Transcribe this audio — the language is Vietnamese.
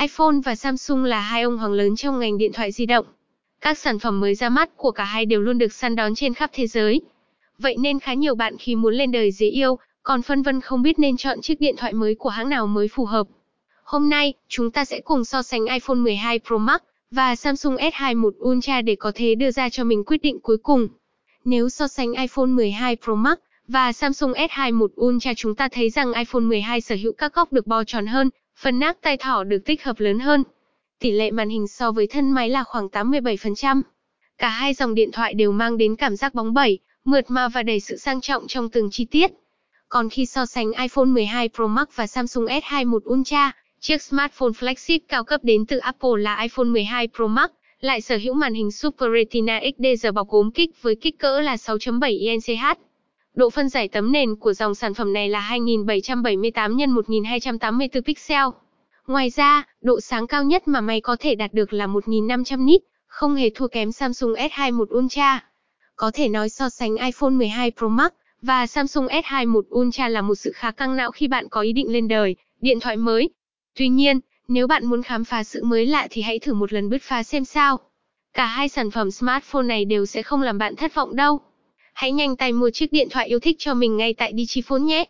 iPhone và Samsung là hai ông hoàng lớn trong ngành điện thoại di động. Các sản phẩm mới ra mắt của cả hai đều luôn được săn đón trên khắp thế giới. Vậy nên khá nhiều bạn khi muốn lên đời dễ yêu, còn phân vân không biết nên chọn chiếc điện thoại mới của hãng nào mới phù hợp. Hôm nay, chúng ta sẽ cùng so sánh iPhone 12 Pro Max và Samsung S21 Ultra để có thể đưa ra cho mình quyết định cuối cùng. Nếu so sánh iPhone 12 Pro Max và Samsung S21 Ultra chúng ta thấy rằng iPhone 12 sở hữu các góc được bo tròn hơn, phần nắp tay thỏ được tích hợp lớn hơn. Tỷ lệ màn hình so với thân máy là khoảng 87%. Cả hai dòng điện thoại đều mang đến cảm giác bóng bẩy, mượt mà và đầy sự sang trọng trong từng chi tiết. Còn khi so sánh iPhone 12 Pro Max và Samsung S21 Ultra, chiếc smartphone flagship cao cấp đến từ Apple là iPhone 12 Pro Max, lại sở hữu màn hình Super Retina XDR bọc gốm kích với kích cỡ là 6.7 INCH. Độ phân giải tấm nền của dòng sản phẩm này là 2778 x 1284 pixel. Ngoài ra, độ sáng cao nhất mà máy có thể đạt được là 1500 nit, không hề thua kém Samsung S21 Ultra. Có thể nói so sánh iPhone 12 Pro Max và Samsung S21 Ultra là một sự khá căng não khi bạn có ý định lên đời điện thoại mới. Tuy nhiên, nếu bạn muốn khám phá sự mới lạ thì hãy thử một lần bứt phá xem sao. Cả hai sản phẩm smartphone này đều sẽ không làm bạn thất vọng đâu. Hãy nhanh tay mua chiếc điện thoại yêu thích cho mình ngay tại Digiphone nhé.